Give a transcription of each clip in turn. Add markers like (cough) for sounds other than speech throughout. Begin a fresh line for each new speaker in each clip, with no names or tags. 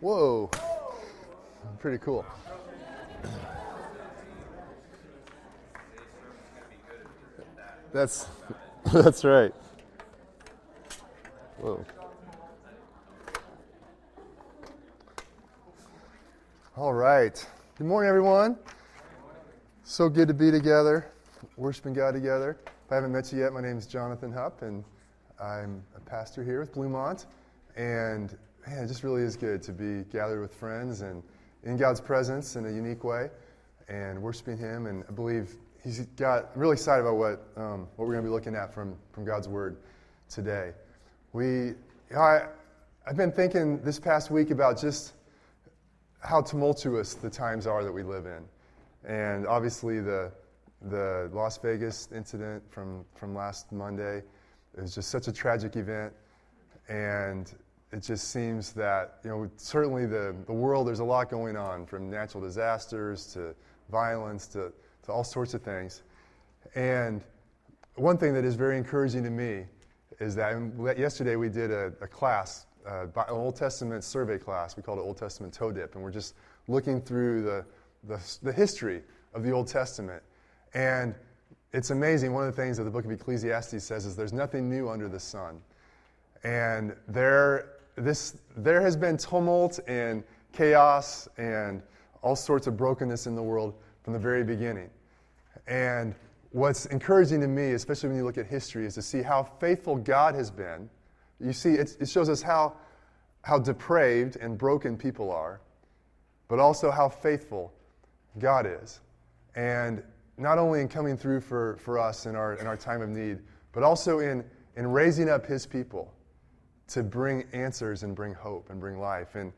Whoa. Pretty cool. That's (laughs) that's right. Whoa. All right. Good morning, everyone. So good to be together, worshiping God together. If I haven't met you yet, my name is Jonathan Hupp, and I'm a pastor here with Bluemont. And man, it just really is good to be gathered with friends and in God's presence in a unique way and worshiping Him. And I believe He's got I'm really excited about what um, what we're going to be looking at from from God's Word today. We, you know, I, I've been thinking this past week about just how tumultuous the times are that we live in, and obviously the the Las Vegas incident from from last Monday is just such a tragic event, and it just seems that you know certainly the, the world there's a lot going on from natural disasters to violence to, to all sorts of things. And one thing that is very encouraging to me is that yesterday we did a, a class uh, an old testament survey class. We called it old testament toe dip. And we're just looking through the, the, the history of the old testament. And it's amazing. One of the things that the book of ecclesiastes says is there's nothing new under the sun. And there this, there has been tumult and chaos and all sorts of brokenness in the world from the very beginning. And what's encouraging to me, especially when you look at history, is to see how faithful God has been. You see, it, it shows us how, how depraved and broken people are, but also how faithful God is. And not only in coming through for, for us in our, in our time of need, but also in, in raising up His people to bring answers and bring hope and bring life. And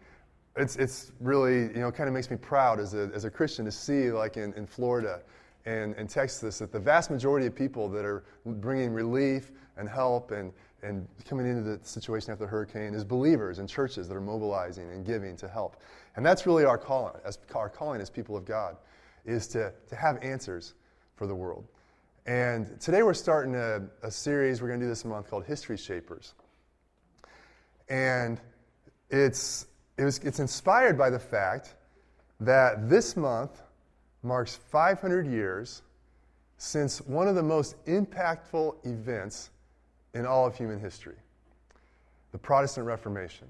it's, it's really, you know, kind of makes me proud as a, as a Christian to see, like in, in Florida and, and Texas, that the vast majority of people that are bringing relief and help and, and coming into the situation after the hurricane is believers and churches that are mobilizing and giving to help. And that's really our calling, as, our calling as people of God, is to, to have answers for the world. And today we're starting a, a series, we're going to do this month, called History Shapers. And it's, it was, it's inspired by the fact that this month marks 500 years since one of the most impactful events in all of human history the Protestant Reformation.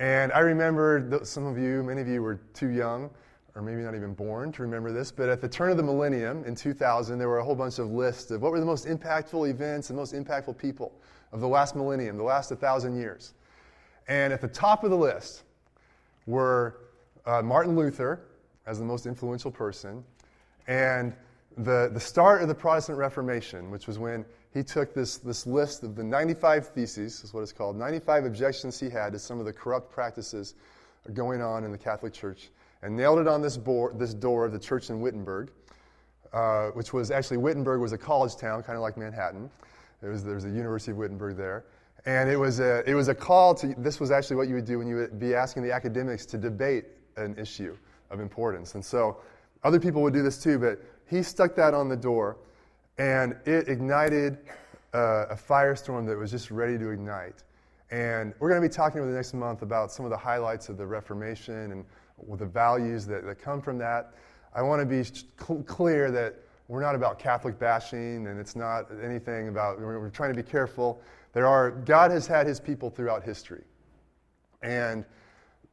And I remember some of you, many of you were too young, or maybe not even born to remember this, but at the turn of the millennium in 2000, there were a whole bunch of lists of what were the most impactful events and most impactful people of the last millennium, the last 1,000 years. And at the top of the list were uh, Martin Luther as the most influential person, and the, the start of the Protestant Reformation, which was when he took this, this list of the 95 theses, is what it's called, 95 objections he had to some of the corrupt practices going on in the Catholic Church, and nailed it on this, board, this door of the church in Wittenberg, uh, which was actually, Wittenberg was a college town, kind of like Manhattan. There was, there was the University of Wittenberg there. And it was, a, it was a call to, this was actually what you would do when you would be asking the academics to debate an issue of importance. And so other people would do this too, but he stuck that on the door, and it ignited uh, a firestorm that was just ready to ignite. And we're going to be talking over the next month about some of the highlights of the Reformation and the values that, that come from that. I want to be cl- clear that we're not about Catholic bashing, and it's not anything about, we're trying to be careful. There are, God has had his people throughout history. And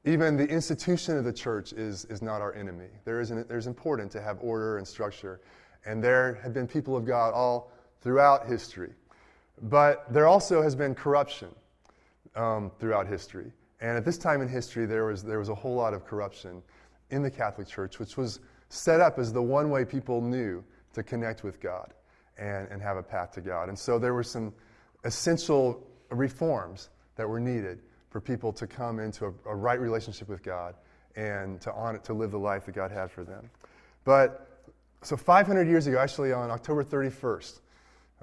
even the institution of the church is, is not our enemy. There is an, there's important to have order and structure. And there have been people of God all throughout history. But there also has been corruption um, throughout history. And at this time in history, there was, there was a whole lot of corruption in the Catholic Church, which was set up as the one way people knew to connect with God and, and have a path to God. And so there were some essential reforms that were needed for people to come into a, a right relationship with God and to, honor, to live the life that God had for them. But so 500 years ago, actually on October 31st,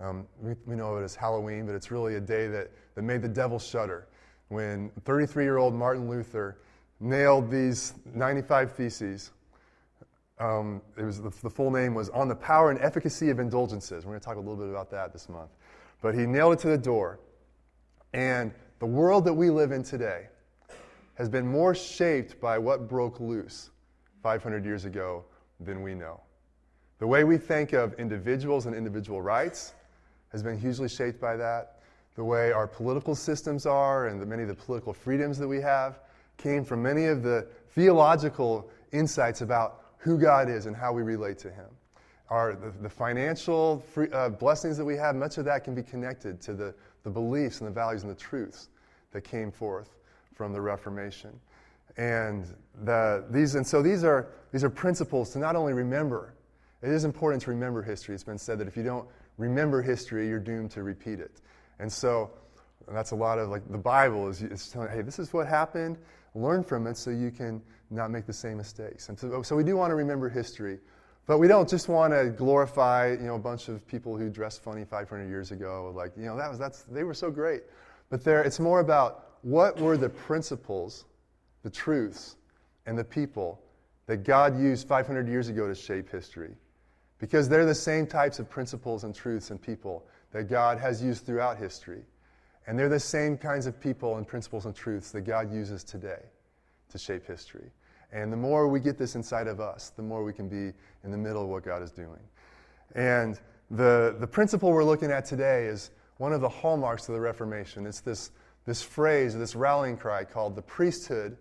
um, we, we, know it as Halloween, but it's really a day that, that made the devil shudder when 33 year old Martin Luther nailed these 95 theses um, it was the, the, full name was On the Power and Efficacy of Indulgences. We're going to talk a little bit about that this month. But he nailed it to the door. And the world that we live in today has been more shaped by what broke loose 500 years ago than we know. The way we think of individuals and individual rights has been hugely shaped by that. The way our political systems are and the many of the political freedoms that we have came from many of the theological insights about who God is and how we relate to Him. Our, the, the financial free, uh, blessings that we have, much of that can be connected to the, the beliefs and the values and the truths that came forth from the Reformation. And, the, these, and so these are, these are principles to not only remember, it is important to remember history. It's been said that if you don't remember history, you're doomed to repeat it. And so that's a lot of like the Bible is it's telling, hey, this is what happened. Learn from it so you can not make the same mistakes. And so, so we do want to remember history, but we don't just want to glorify you know a bunch of people who dressed funny 500 years ago. Like you know that was that's they were so great. But there, it's more about what were the principles, the truths, and the people that God used 500 years ago to shape history because they're the same types of principles and truths and people that God has used throughout history. And they're the same kinds of people and principles and truths that God uses today to shape history. And the more we get this inside of us, the more we can be in the middle of what God is doing. And the, the principle we're looking at today is one of the hallmarks of the Reformation. It's this, this phrase, this rallying cry called the priesthood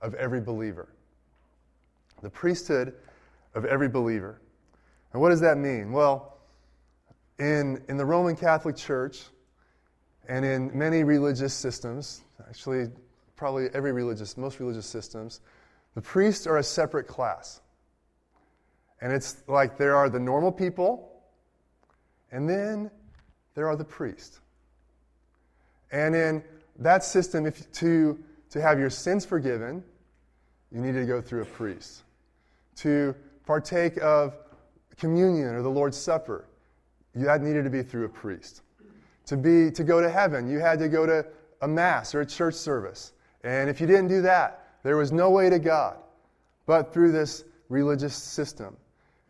of every believer. The priesthood of every believer. And what does that mean? Well, in, in the Roman Catholic Church and in many religious systems, actually, probably every religious, most religious systems, the priests are a separate class. And it's like there are the normal people, and then there are the priests. And in that system, if to, to have your sins forgiven, you need to go through a priest. To partake of communion or the Lord's Supper, you had needed to be through a priest. To be to go to heaven, you had to go to a mass or a church service. And if you didn't do that, there was no way to God but through this religious system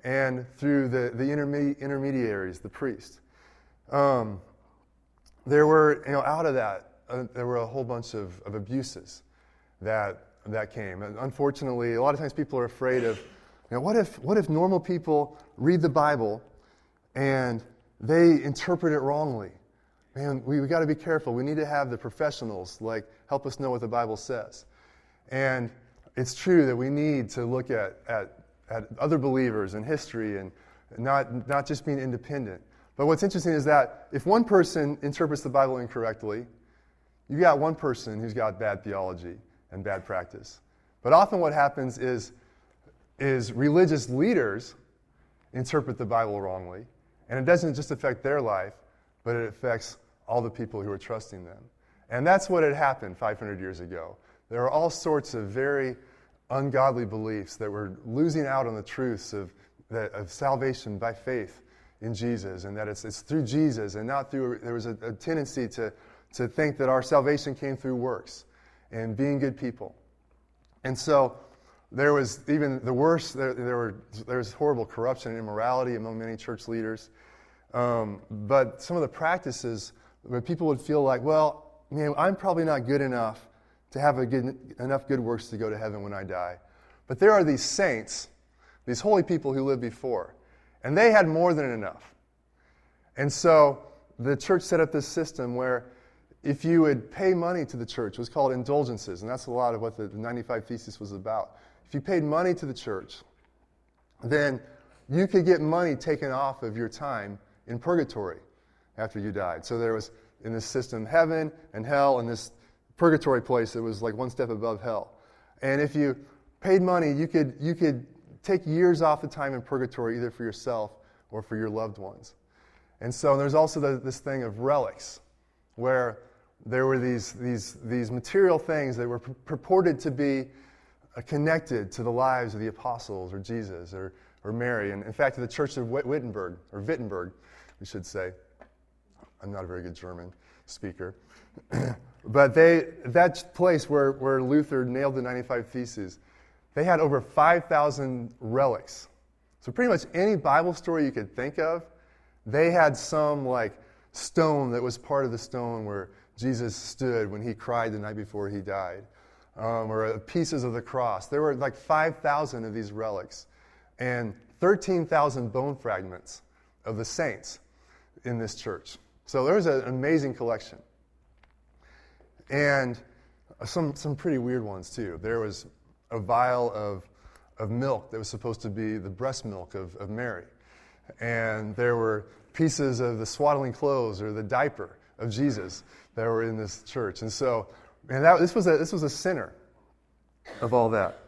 and through the, the interme- intermediaries, the priest. Um, there were, you know, out of that, uh, there were a whole bunch of, of abuses that, that came. And unfortunately, a lot of times people are afraid of now, what if, what if normal people read the Bible and they interpret it wrongly? Man, we, we got to be careful. We need to have the professionals like help us know what the Bible says. And it's true that we need to look at, at, at other believers and history and not, not just being independent. But what's interesting is that if one person interprets the Bible incorrectly, you've got one person who's got bad theology and bad practice. But often what happens is is religious leaders interpret the Bible wrongly. And it doesn't just affect their life, but it affects all the people who were trusting them. And that's what had happened 500 years ago. There are all sorts of very ungodly beliefs that were losing out on the truths of, of salvation by faith in Jesus, and that it's, it's through Jesus and not through, there was a, a tendency to, to think that our salvation came through works and being good people. And so, there was even the worst, there, there, were, there was horrible corruption and immorality among many church leaders. Um, but some of the practices where people would feel like, well, man, I'm probably not good enough to have good, enough good works to go to heaven when I die. But there are these saints, these holy people who lived before, and they had more than enough. And so the church set up this system where if you would pay money to the church, it was called indulgences, and that's a lot of what the 95 Thesis was about if you paid money to the church, then you could get money taken off of your time in purgatory after you died. So there was in this system heaven and hell and this purgatory place that was like one step above hell. And if you paid money, you could, you could take years off the time in purgatory either for yourself or for your loved ones. And so there's also the, this thing of relics, where there were these, these, these material things that were purported to be uh, connected to the lives of the apostles or Jesus or, or Mary. And in fact, the church of Wittenberg, or Wittenberg, we should say. I'm not a very good German speaker. (clears throat) but they, that place where, where Luther nailed the 95 Theses, they had over 5,000 relics. So pretty much any Bible story you could think of, they had some like stone that was part of the stone where Jesus stood when he cried the night before he died. um, or pieces of the cross. There were like 5,000 of these relics and 13,000 bone fragments of the saints in this church. So there was an amazing collection. And uh, some, some pretty weird ones, too. There was a vial of, of milk that was supposed to be the breast milk of, of Mary. And there were pieces of the swaddling clothes or the diaper of Jesus that were in this church. And so, man, that, this, was a, this was a center of all that.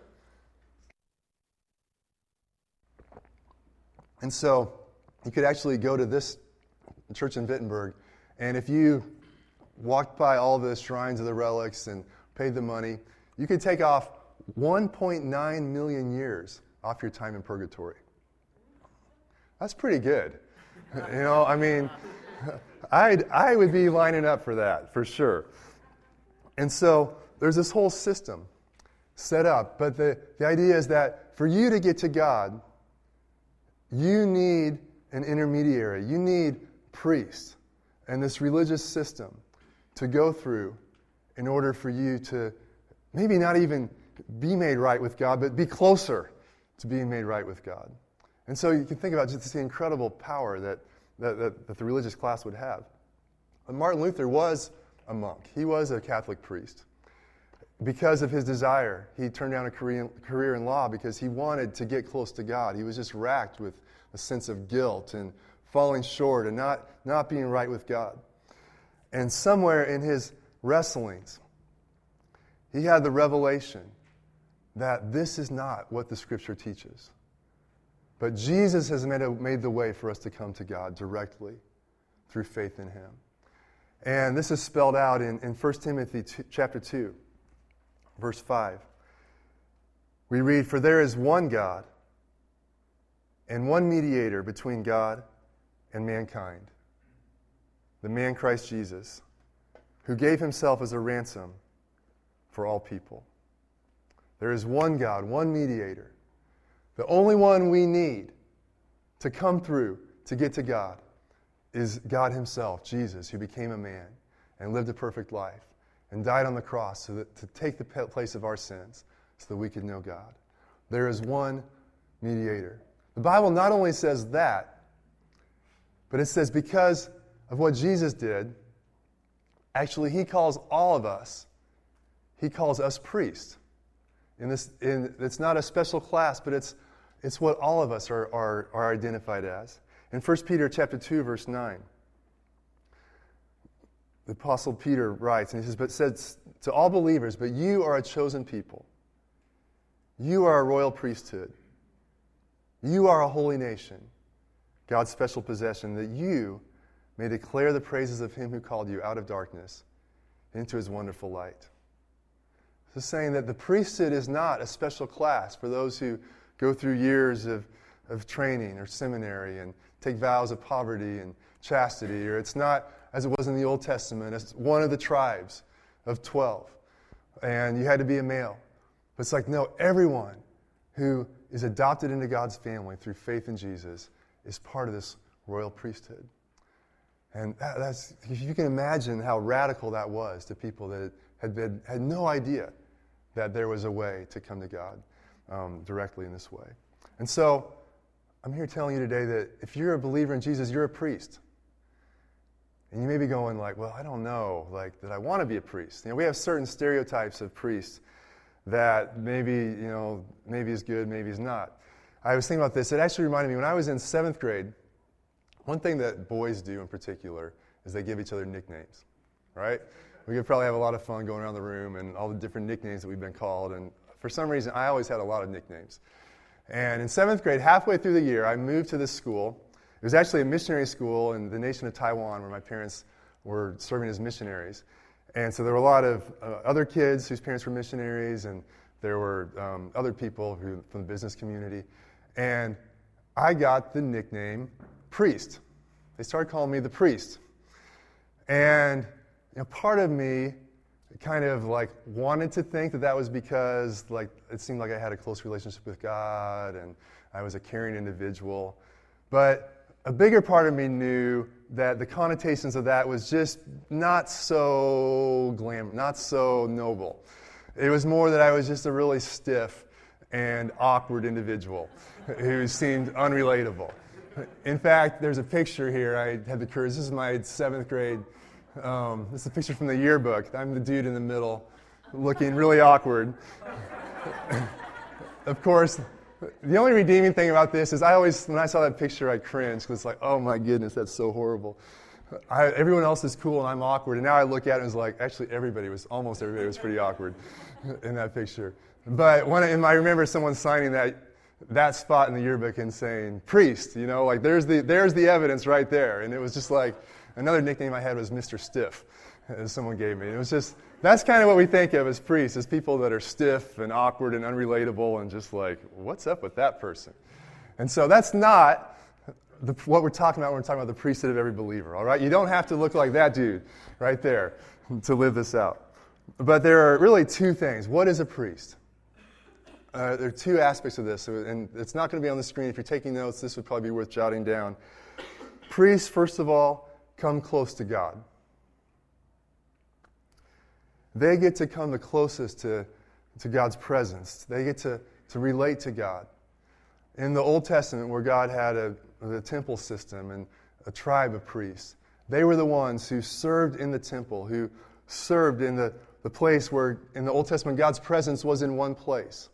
And so, you could actually go to this church in Wittenberg, and if you walked by all the shrines of the relics and paid the money, you could take off 1.9 million years off your time in purgatory. That's pretty good. You know, I mean, (laughs) I'd, I would be lining up for that, for sure. And so there's this whole system set up. But the, the idea is that for you to get to God, you need an intermediary. You need priests and this religious system to go through in order for you to maybe not even be made right with God, but be closer to being made right with God. And so you can think about just the incredible power that, that, that, that the religious class would have. But Martin Luther was a monk, he was a Catholic priest. Because of his desire, he turned down a career in law because he wanted to get close to God. He was just racked with a sense of guilt and falling short and not, not being right with God. And somewhere in his wrestlings, he had the revelation that this is not what the scripture teaches. But Jesus has made, a, made the way for us to come to God directly through faith in him. And this is spelled out in, in 1 Timothy 2, chapter 2, verse 5. We read, For there is one God and one mediator between God and mankind, the man Christ Jesus, who gave himself as a ransom for all people. There is one God, one mediator, the only one we need to come through to get to God is God Himself, Jesus, who became a man and lived a perfect life and died on the cross so that, to take the place of our sins so that we could know God. There is one mediator. The Bible not only says that, but it says because of what Jesus did, actually, He calls all of us, He calls us priests. In this, in, it's not a special class, but it's, it's what all of us are, are, are identified as. In 1 Peter chapter 2, verse 9, the Apostle Peter writes, and he says, But says to all believers, but you are a chosen people. You are a royal priesthood. You are a holy nation, God's special possession, that you may declare the praises of him who called you out of darkness into his wonderful light. Is saying that the priesthood is not a special class for those who go through years of, of training or seminary and take vows of poverty and chastity, or it's not as it was in the Old Testament, it's one of the tribes of 12, and you had to be a male. But it's like, no, everyone who is adopted into God's family through faith in Jesus is part of this royal priesthood. And that, that's, you can imagine how radical that was to people that had, been, had no idea that there was a way to come to God um, directly in this way. And so, I'm here telling you today that if you're a believer in Jesus, you're a priest. And you may be going like, well, I don't know, like, that I want to be a priest. You know, we have certain stereotypes of priests that maybe, you know, maybe is good, maybe is not. I was thinking about this. It actually reminded me when I was in seventh grade, one thing that boys do in particular is they give each other nicknames, right? We could probably have a lot of fun going around the room and all the different nicknames that we've been called. And for some reason, I always had a lot of nicknames. And in seventh grade, halfway through the year, I moved to this school. It was actually a missionary school in the nation of Taiwan where my parents were serving as missionaries. And so there were a lot of uh, other kids whose parents were missionaries, and there were um, other people who, from the business community. And I got the nickname Priest. They started calling me the Priest. And you know, part of me kind of like wanted to think that that was because like it seemed like I had a close relationship with God and I was a caring individual. But a bigger part of me knew that the connotations of that was just not so glam, not so noble. It was more that I was just a really stiff and awkward individual who seemed unrelatable. In fact, there's a picture here. I had the courage. This is my seventh grade. Um, this is a picture from the yearbook. I'm the dude in the middle, looking really awkward. (laughs) of course, the only redeeming thing about this is I always, when I saw that picture, I cringed because it's like, oh my goodness, that's so horrible. I, everyone else is cool and I'm awkward. And now I look at it and it's like, actually, everybody was, almost everybody was pretty awkward in that picture. But when I, I remember someone signing that, that spot in the yearbook and saying, priest, you know, like there's the, there's the evidence right there. And it was just like, another nickname I had was Mr. Stiff, as someone gave me. It was just, that's kind of what we think of as priests, as people that are stiff and awkward and unrelatable and just like, what's up with that person? And so that's not the, what we're talking about when we're talking about the priesthood of every believer, all right? You don't have to look like that dude right there to live this out. But there are really two things. What is a priest? Uh, there are two aspects of this, and it's not going to be on the screen. If you're taking notes, this would probably be worth jotting down. Priests, first of all, come close to God. They get to come the closest to, to God's presence. They get to, to relate to God. In the Old Testament, where God had a, the temple system and a tribe of priests. They were the ones who served in the temple, who served in the, the place where, in the Old Testament, God's presence was in one place.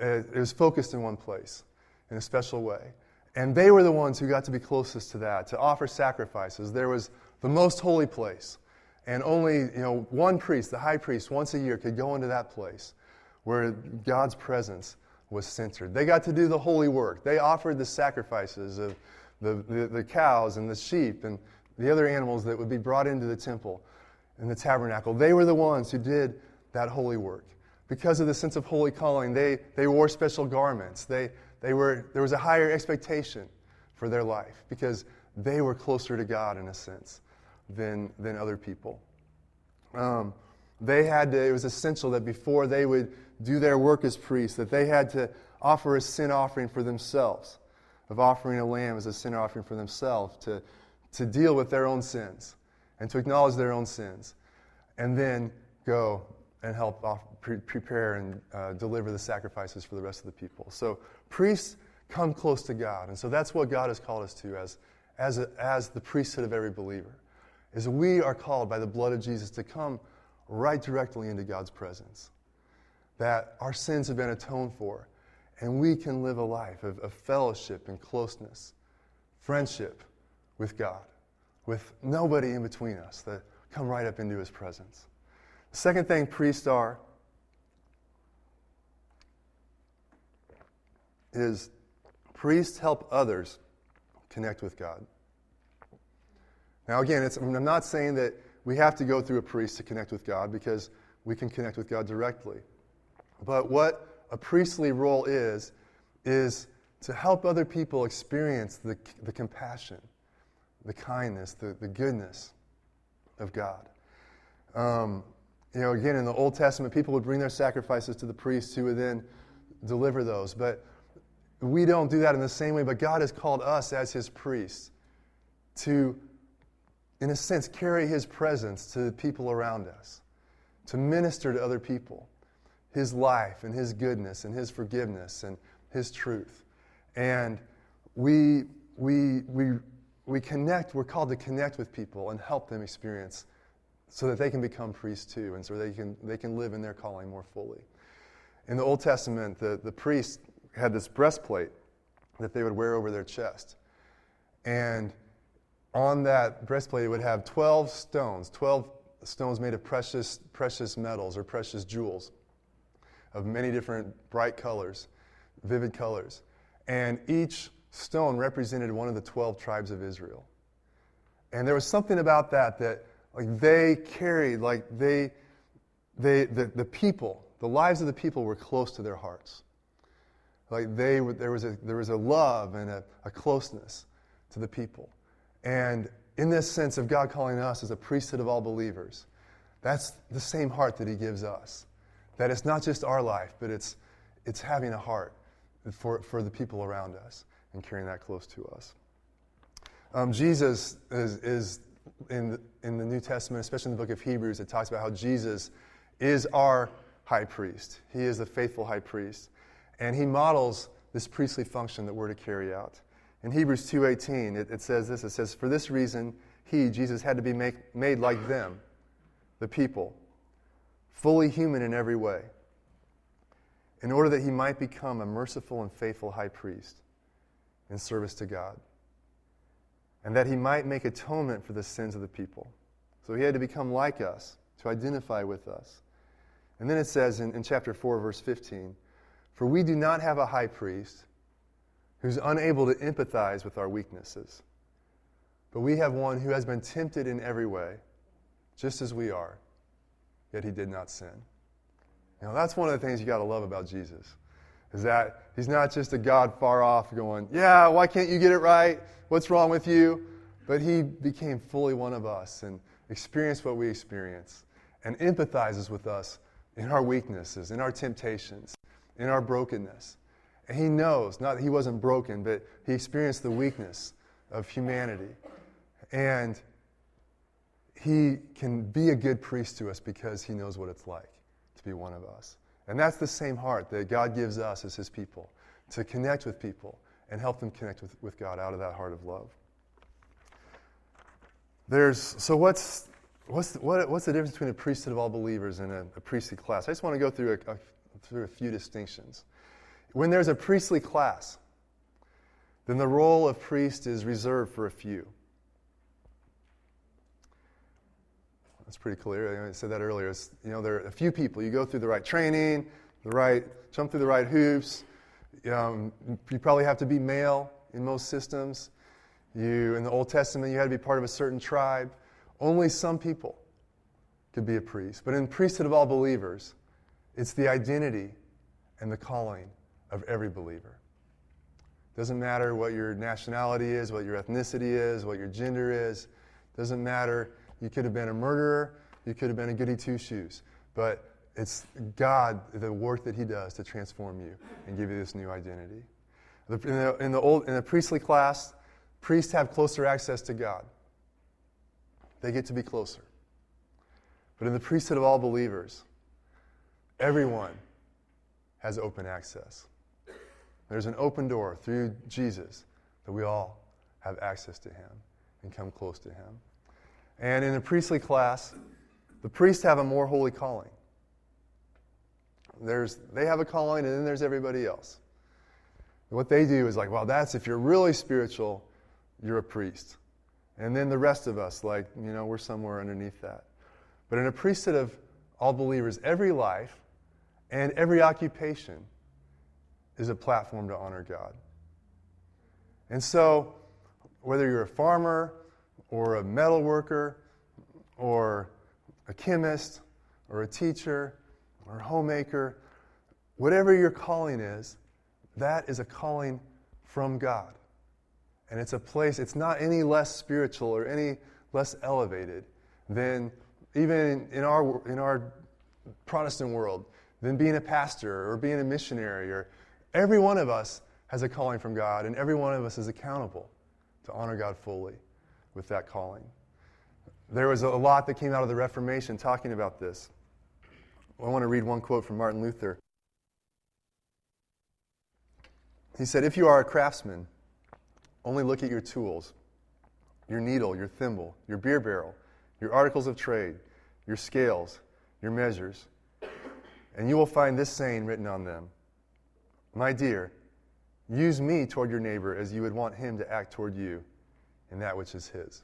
Uh, it was focused in one place in a special way. And they were the ones who got to be closest to that, to offer sacrifices. There was the most holy place. And only you know, one priest, the high priest, once a year could go into that place where God's presence was centered. They got to do the holy work. They offered the sacrifices of the, the, the, cows and the sheep and the other animals that would be brought into the temple and the tabernacle. They were the ones who did that holy work. Because of the sense of holy calling, they, they wore special garments. They, they were, there was a higher expectation for their life because they were closer to God in a sense than, than other people. Um, they had to, it was essential that before they would do their work as priests, that they had to offer a sin offering for themselves, of offering a lamb as a sin offering for themselves to, to deal with their own sins and to acknowledge their own sins, and then go and help pre- prepare and uh, deliver the sacrifices for the rest of the people. So priests come close to God, and so that's what God has called us to as, as, a, as the priesthood of every believer, is we are called by the blood of Jesus to come right directly into God's presence that our sins have been atoned for, and we can live a life of, of fellowship and closeness, friendship with God, with nobody in between us that come right up into His presence. Second thing priests are is priests help others connect with God. Now, again, I'm not saying that we have to go through a priest to connect with God because we can connect with God directly. But what a priestly role is, is to help other people experience the, the compassion, the kindness, the, the goodness of God. Um, you know, again, in the Old Testament, people would bring their sacrifices to the priests who would then deliver those. But we don't do that in the same way, but God has called us as his priests to, in a sense, carry his presence to the people around us, to minister to other people his life and his goodness and his forgiveness and his truth. And we, we, we, we connect, we're called to connect with people and help them experience so that they can become priests too and so they can, they can live in their calling more fully. In the Old Testament, the, the priests had this breastplate that they would wear over their chest. And on that breastplate, it would have 12 stones, 12 stones made of precious, precious metals or precious jewels of many different bright colors, vivid colors. And each stone represented one of the 12 tribes of Israel. And there was something about that that like they carried, like they, they the, the people, the lives of the people were close to their hearts. Like they were, there was a, there was a love and a, a closeness to the people. And in this sense of God calling us as a priesthood of all believers, that's the same heart that He gives us. That it's not just our life, but it's, it's having a heart for, for the people around us and carrying that close to us. Um, Jesus is, is in, the, in the New Testament, especially in the book of Hebrews, it talks about how Jesus is our high priest. He is the faithful high priest. And he models this priestly function that we're to carry out. In Hebrews 2.18, it, it says this. It says, For this reason, he, Jesus, had to be make, made like them, the people, fully human in every way, in order that he might become a merciful and faithful high priest in service to God, and that he might make atonement for the sins of the people. So he had to become like us, to identify with us. And then it says in, in chapter 4, verse 15, For we do not have a high priest who's unable to empathize with our weaknesses, but we have one who has been tempted in every way, just as we are, yet he did not sin. Now, that's one of the things you got to love about Jesus. Is that he's not just a God far off going, Yeah, why can't you get it right? What's wrong with you? But he became fully one of us and experienced what we experience and empathizes with us in our weaknesses, in our temptations, in our brokenness. And he knows, not that he wasn't broken, but he experienced the weakness of humanity. And he can be a good priest to us because he knows what it's like to be one of us. And that's the same heart that God gives us as his people to connect with people and help them connect with, with God out of that heart of love. There's, so what's, what's, what, what's the difference between a priesthood of all believers and a, a priestly class? I just want to go through a, a, through a few distinctions. When there's a priestly class, then the role of priest is reserved for a few. That's pretty clear. I said that earlier. It's, you know, there are a few people. You go through the right training, the right, jump through the right hoops. Um, you probably have to be male in most systems. You, in the Old Testament, you had to be part of a certain tribe. Only some people could be a priest. But in priesthood of all believers, it's the identity and the calling of every believer. Doesn't matter what your nationality is, what your ethnicity is, what your gender is. Doesn't matter you could have been a murderer. You could have been a goody two shoes. But it's God, the work that He does to transform you and give you this new identity. In the, in the, old, in the priestly class, priests have closer access to God. They get to be closer. But in the priesthood of all believers, everyone has open access. There's an open door through Jesus that we all have access to Him and come close to Him. And in a priestly class, the priests have a more holy calling. There's, they have a calling, and then there's everybody else. What they do is like, well, that's if you're really spiritual, you're a priest. And then the rest of us, like, you know, we're somewhere underneath that. But in a priesthood of all believers, every life and every occupation is a platform to honor God. And so, whether you're a farmer or a metal worker or a chemist or a teacher or a homemaker, whatever your calling is, that is a calling from God. And it's a place, it's not any less spiritual or any less elevated than even in our, in our Protestant world, than being a pastor or being a missionary. Or every one of us has a calling from God, and every one of us is accountable to honor God fully with that calling. There was a lot that came out of the Reformation talking about this. I want to read one quote from Martin Luther. He said, If you are a craftsman, only look at your tools your needle, your thimble, your beer barrel, your articles of trade, your scales, your measures, and you will find this saying written on them My dear, use me toward your neighbor as you would want him to act toward you in that which is His.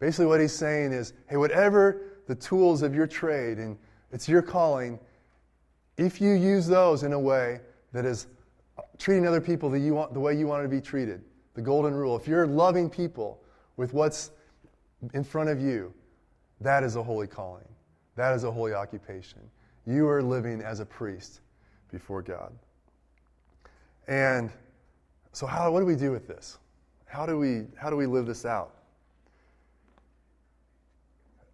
Basically, what he's saying is hey, whatever the tools of your trade and it's your calling, if you use those in a way that is treating other people the, you want, the way you want to be treated, the golden rule, if you're loving people with what's in front of you, that is a holy calling. That is a holy occupation. You are living as a priest before God. And so, how, what do we do with this? How do we, how do we live this out?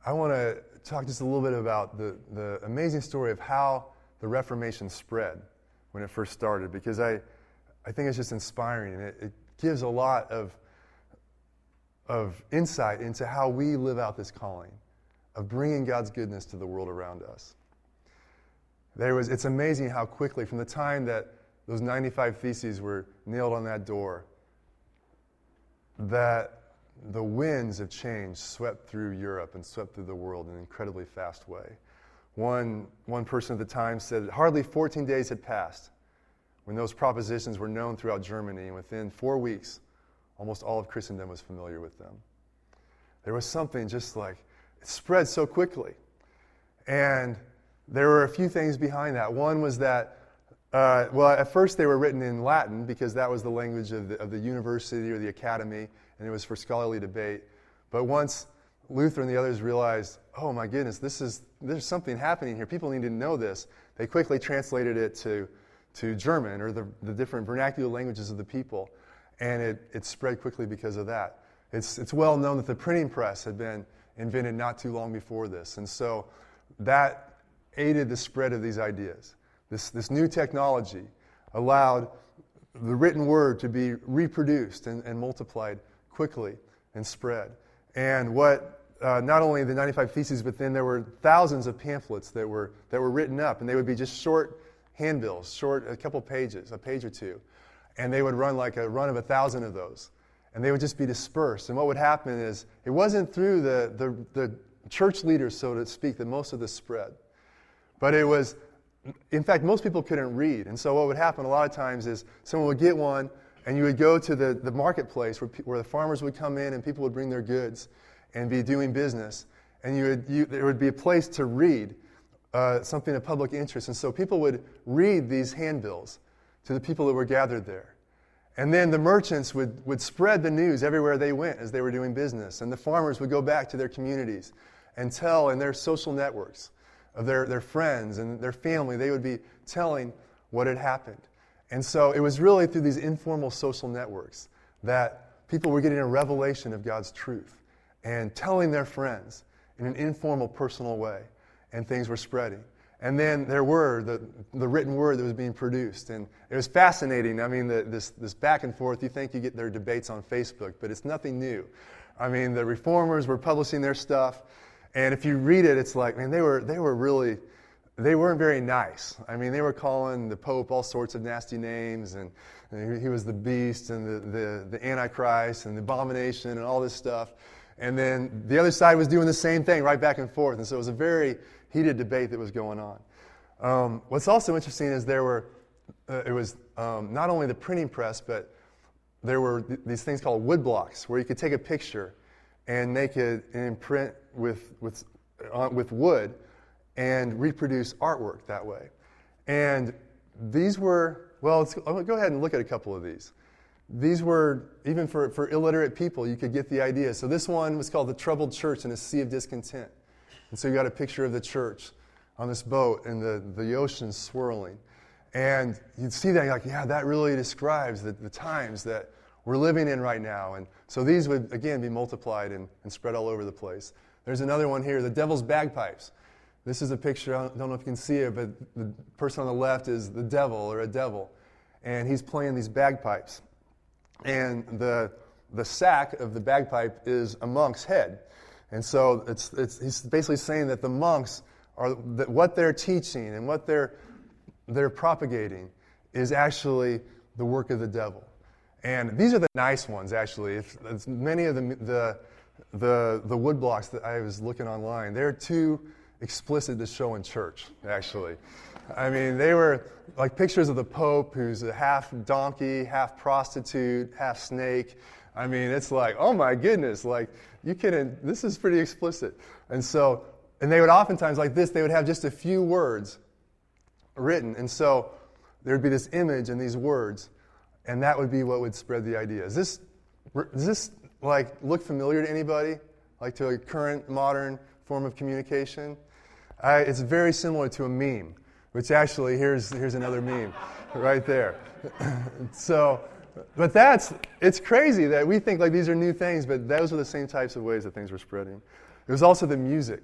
I want to talk just a little bit about the, the amazing story of how the Reformation spread when it first started, because I, I think it's just inspiring and it, it gives a lot of, of insight into how we live out this calling of bringing God's goodness to the world around us. there was, it's amazing how quickly, from the time that those 95 theses were nailed on that door, that the winds of change swept through Europe and swept through the world in an incredibly fast way. One, one person at the time said that hardly 14 days had passed when those propositions were known throughout Germany, and within four weeks, almost all of Christendom was familiar with them. There was something just like, it spread so quickly. And there were a few things behind that. One was that, uh, well, at first they were written in Latin because that was the language of the, of the university or the academy, and it was for scholarly debate. But once Luther and the others realized, oh my goodness, this is, there's something happening here. People need to know this. They quickly translated it to, to German or the, the different vernacular languages of the people. And it, it spread quickly because of that. It's, it's well known that the printing press had been invented not too long before this. And so that aided the spread of these ideas. This, this new technology allowed the written word to be reproduced and, and multiplied quickly and spread. And what uh, not only the 95 Theses, but then there were thousands of pamphlets that were, that were written up, and they would be just short handbills, short, a couple pages, a page or two. And they would run like a run of a thousand of those. And they would just be dispersed. And what would happen is, it wasn't through the, the, the church leaders, so to speak, that most of this spread. But it was, in fact, most people couldn't read. And so what would happen a lot of times is someone would get one, and you would go to the, the marketplace where, where the farmers would come in and people would bring their goods and be doing business. And you would, you, there would be a place to read uh, something of public interest. And so people would read these handbills to the people that were gathered there. And then the merchants would, would spread the news everywhere they went as they were doing business. And the farmers would go back to their communities and tell in their social networks of their, their friends and their family, they would be telling what had happened. And so it was really through these informal social networks that people were getting a revelation of God's truth and telling their friends in an informal, personal way, and things were spreading. And then there were the, the written word that was being produced. And it was fascinating. I mean, the, this, this back and forth, you think you get their debates on Facebook, but it's nothing new. I mean, the reformers were publishing their stuff, and if you read it, it's like, man, they were, they were really, they weren't very nice. I mean, they were calling the Pope all sorts of nasty names, and, and he was the beast and the, the, the Antichrist and the abomination and all this stuff. And then the other side was doing the same thing right back and forth. And so it was a very heated debate that was going on. Um, what's also interesting is there were, uh, it was um, not only the printing press, but there were th- these things called wood blocks where you could take a picture and make it and print with, with, uh, with wood and reproduce artwork that way. And these were, well, go ahead and look at a couple of these. These were, even for, for illiterate people, you could get the idea. So this one was called The Troubled Church in a Sea of Discontent. And so you got a picture of the church on this boat and the, the ocean swirling. And you'd see that, you're like, yeah, that really describes the, the times that we're living in right now. And so these would, again, be multiplied and, and spread all over the place. There's another one here, the devil's bagpipes. This is a picture, I don't know if you can see it, but the person on the left is the devil or a devil. And he's playing these bagpipes. And the, the sack of the bagpipe is a monk's head. And so it's, it's, he's basically saying that the monks are, that what they're teaching and what they're, they're propagating is actually the work of the devil. And these are the nice ones, actually. Many of the, the, the, the wood blocks that I was looking online, they're too explicit to show in church, actually. I mean, they were like pictures of the Pope, who's a half donkey, half prostitute, half snake. I mean, it's like, oh my goodness, like, you can, this is pretty explicit. And so, and they would oftentimes, like this, they would have just a few words written. And so, there would be this image and these words, and that would be what would spread the idea. Is this, does this, like, look familiar to anybody? Like to a current modern form of communication? Uh, it's very similar to a meme, which actually, here's, here's another meme (laughs) right there. (clears throat) so, but that's, it's crazy that we think like these are new things, but those are the same types of ways that things were spreading. It was also the music.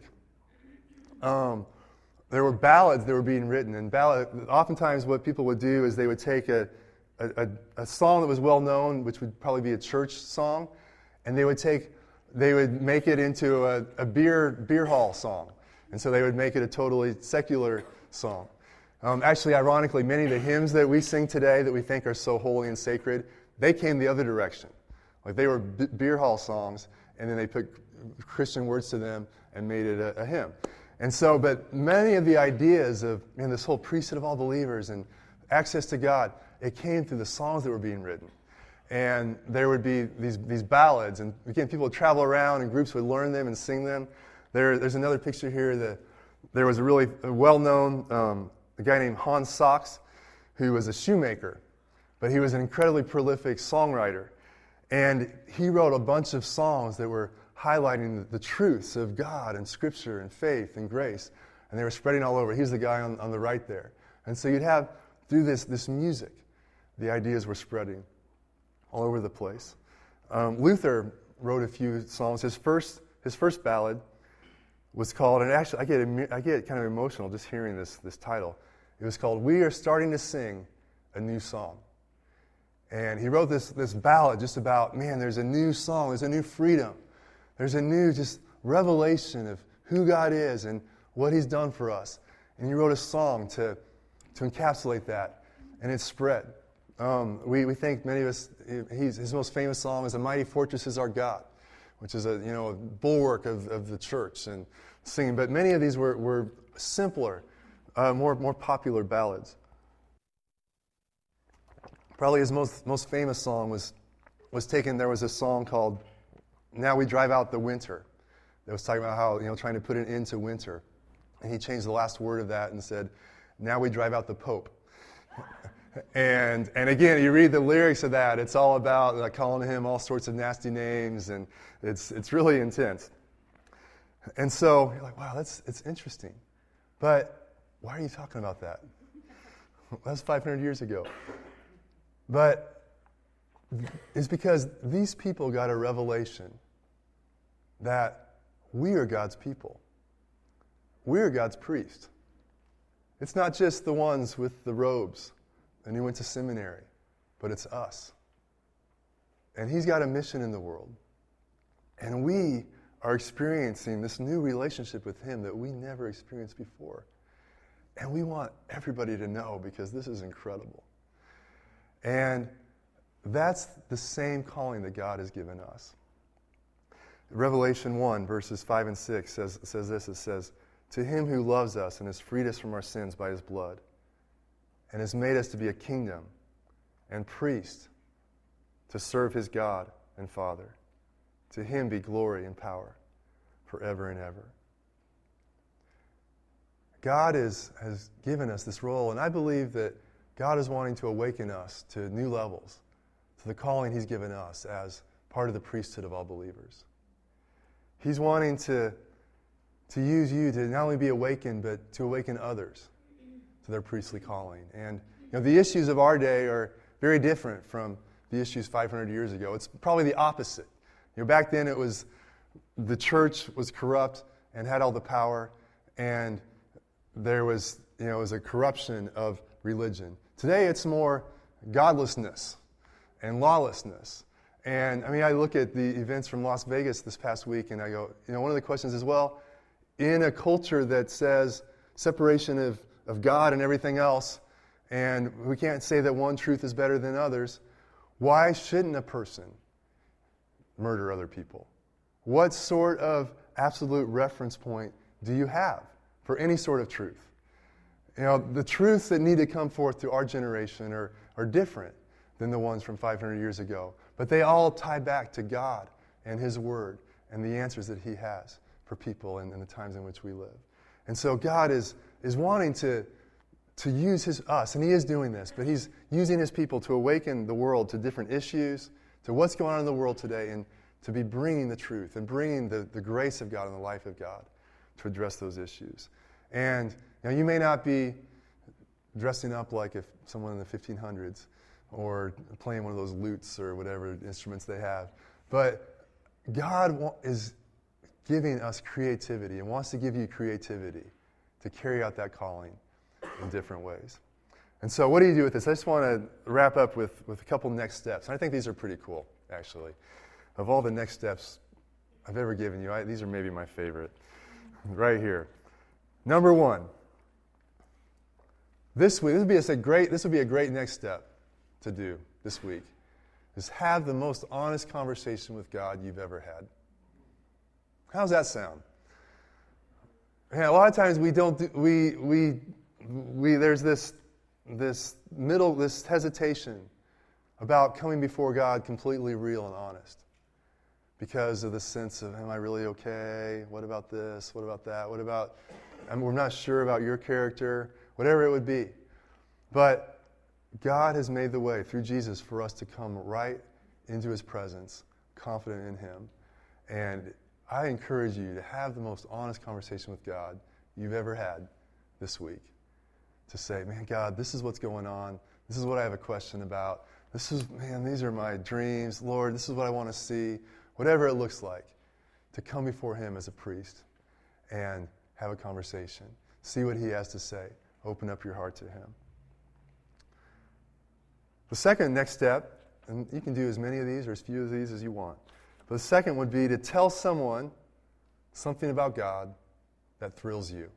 Um, there were ballads that were being written, and ballad, oftentimes what people would do is they would take a, a, a, song that was well known, which would probably be a church song, and they would take, they would make it into a, a beer, beer hall song. And so they would make it a totally secular song. Um, actually, ironically, many of the hymns that we sing today that we think are so holy and sacred, they came the other direction. Like they were b- beer hall songs, and then they put Christian words to them and made it a, a hymn. And so, but many of the ideas of know, this whole priesthood of all believers and access to God, it came through the songs that were being written. And there would be these, these ballads, and again, people would travel around and groups would learn them and sing them. There, there's another picture here that there was a really well known um, guy named Hans Sachs, who was a shoemaker, but he was an incredibly prolific songwriter. And he wrote a bunch of songs that were highlighting the, truths of God and Scripture and faith and grace. And they were spreading all over. He's the guy on, on the right there. And so you'd have, through this, this music, the ideas were spreading all over the place. Um, Luther wrote a few songs. His first, his first ballad was called, and actually I get, I get kind of emotional just hearing this, this title. It was called We Are Starting to Sing a New Song. And he wrote this, this ballad just about, man, there's a new song, there's a new freedom, there's a new just revelation of who God is and what He's done for us. And he wrote a song to, to encapsulate that, and it spread. Um, we, we think many of us, his most famous song is A Mighty Fortress is Our God which is a, you know, a bulwark of, of the church and singing. But many of these were, were simpler, uh, more, more popular ballads. Probably his most, most famous song was, was taken, there was a song called Now We Drive Out the Winter that was talking about how, you know, trying to put an end to winter. And he changed the last word of that and said, Now we drive out the Pope. (laughs) And, and again, you read the lyrics of that, it's all about like, calling him all sorts of nasty names, and it's, it's really intense. And so you're like, wow, that's it's interesting. But why are you talking about that? That's 500 years ago. But it's because these people got a revelation that we are God's people. We are God's priest. It's not just the ones with the robes and he went to seminary, but it's us. And he's got a mission in the world. And we are experiencing this new relationship with him that we never experienced before. And we want everybody to know because this is incredible. And that's the same calling that God has given us. Revelation 1, verses 5 and 6 says, says this it says, To him who loves us and has freed us from our sins by his blood and has made us to be a kingdom and priest to serve his God and Father. To him be glory and power forever and ever. God is, has given us this role, and I believe that God is wanting to awaken us to new levels, to the calling He's given us as part of the priesthood of all believers. He's wanting to, to use you to not only be awakened, but to awaken others to their priestly calling. And you know, the issues of our day are very different from the issues 500 years ago. It's probably the opposite. You know, back then it was the church was corrupt and had all the power, and there was, you know, was a corruption of religion. Today it's more godlessness and lawlessness. And I mean, I look at the events from Las Vegas this past week, and I go, you know, one of the questions is, well, in a culture that says separation of of God and everything else, and we can't say that one truth is better than others, why shouldn't a person murder other people? What sort of absolute reference point do you have for any sort of truth? You know, the truths that need to come forth to our generation are, are different than the ones from 500 years ago, but they all tie back to God and His Word and the answers that He has for people and, in the times in which we live. And so God is is wanting to, to use his, us, and he is doing this, but he's using his people to awaken the world to different issues, to what's going on in the world today, and to be bringing the truth and bringing the, the grace of God and the life of God to address those issues. And you, know, you may not be dressing up like if someone in the 1500s or playing one of those lutes or whatever instruments they have, but God is giving us creativity and wants to give you creativity to carry out that calling in different ways. And so, what do you do with this? I just want to wrap up with, with a couple next steps. And I think these are pretty cool, actually. Of all the next steps I've ever given you, I, these are maybe my favorite. Right here. Number one, this week, this would be a great, this would be a great next step to do this week, is have the most honest conversation with God you've ever had. How's that sound? Yeah, a lot of times we don't do, we, we, we, there's this, this middle, this hesitation about coming before God completely real and honest because of the sense of, am I really okay? What about this? What about that? What about, I mean, we're not sure about your character, whatever it would be. But God has made the way through Jesus for us to come right into his presence, confident in him. And I encourage you to have the most honest conversation with God you've ever had this week. To say, man, God, this is what's going on. This is what I have a question about. This is, man, these are my dreams. Lord, this is what I want to see. Whatever it looks like, to come before Him as a priest and have a conversation. See what He has to say. Open up your heart to Him. The second next step, and you can do as many of these or as few of these as you want, the second would be to tell someone something about God that thrills you.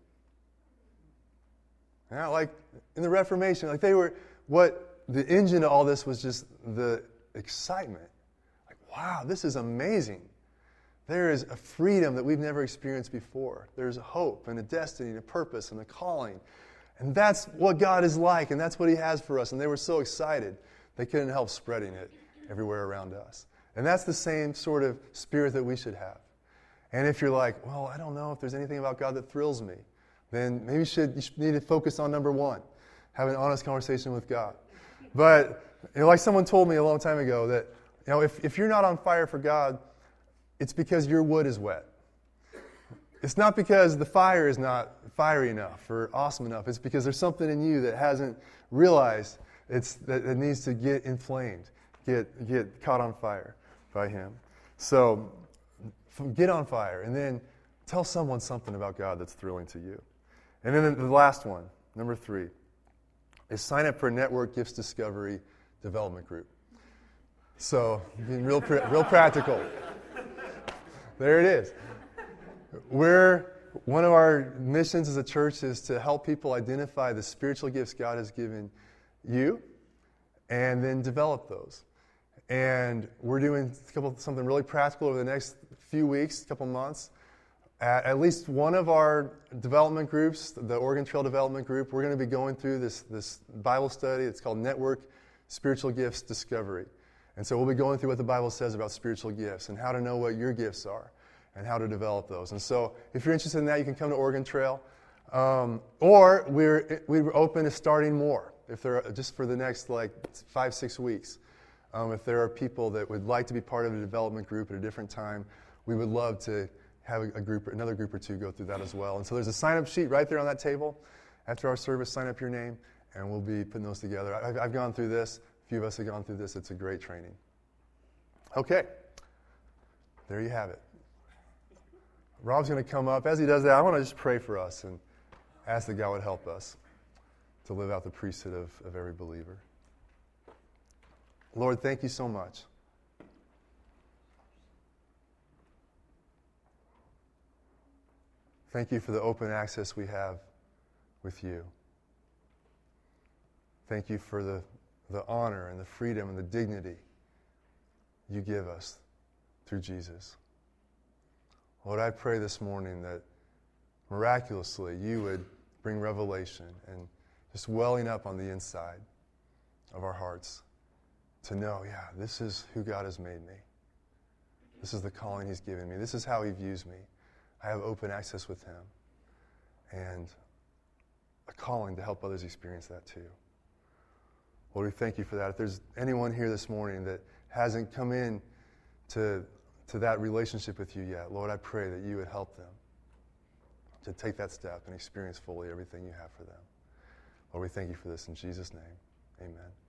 Yeah, like in the Reformation, like they were, what the engine of all this was just the excitement. Like, wow, this is amazing. There is a freedom that we've never experienced before. There's a hope and a destiny and a purpose and a calling. And that's what God is like, and that's what He has for us. And they were so excited, they couldn't help spreading it everywhere around us. And that's the same sort of spirit that we should have. And if you're like, well, I don't know if there's anything about God that thrills me, then maybe you should, you should need to focus on number one have an honest conversation with God. But you know, like someone told me a long time ago that you know, if, if you're not on fire for God, it's because your wood is wet. It's not because the fire is not fiery enough or awesome enough. It's because there's something in you that hasn't realized it's, that it needs to get inflamed, get, get caught on fire by Him. So get on fire and then tell someone something about God that's thrilling to you. And then the last one, number three, is sign up for Network Gifts Discovery Development Group. So, being real, real practical. There it is. We're, one of our missions as a church is to help people identify the spiritual gifts God has given you and then develop those. And we're doing couple, something really practical over the next few weeks, couple months. At, at least one of our development groups, the Oregon Trail Development Group, we're going to be going through this, this Bible study. It's called Network Spiritual Gifts Discovery. And so we'll be going through what the Bible says about spiritual gifts and how to know what your gifts are and how to develop those. And so if you're interested in that, you can come to Oregon Trail. Um, or we're, we're open to starting more if there are, just for the next like five, six weeks. Um, if there are people that would like to be part of a development group at a different time, we would love to have a, a group, another group or two go through that as well. And so there's a sign-up sheet right there on that table. After our service, sign up your name, and we'll be putting those together. I've, I've gone through this. A few of us have gone through this. It's a great training. Okay, there you have it. Rob's going to come up. As he does that, I want to just pray for us and ask that God would help us to live out the priesthood of, of every believer. Lord, thank you so much. Thank you for the open access we have with you. Thank you for the, the honor and the freedom and the dignity you give us through Jesus. Lord, I pray this morning that miraculously you would bring revelation and just welling up on the inside of our hearts to know, yeah, this is who God has made me. This is the calling He's given me. This is how He views me. I have open access with Him. And a calling to help others experience that too. Lord, we thank you for that. If there's anyone here this morning that hasn't come in to, to that relationship with you yet, Lord, I pray that you would help them to take that step and experience fully everything you have for them. Lord, we thank you for this in Jesus' name. Amen.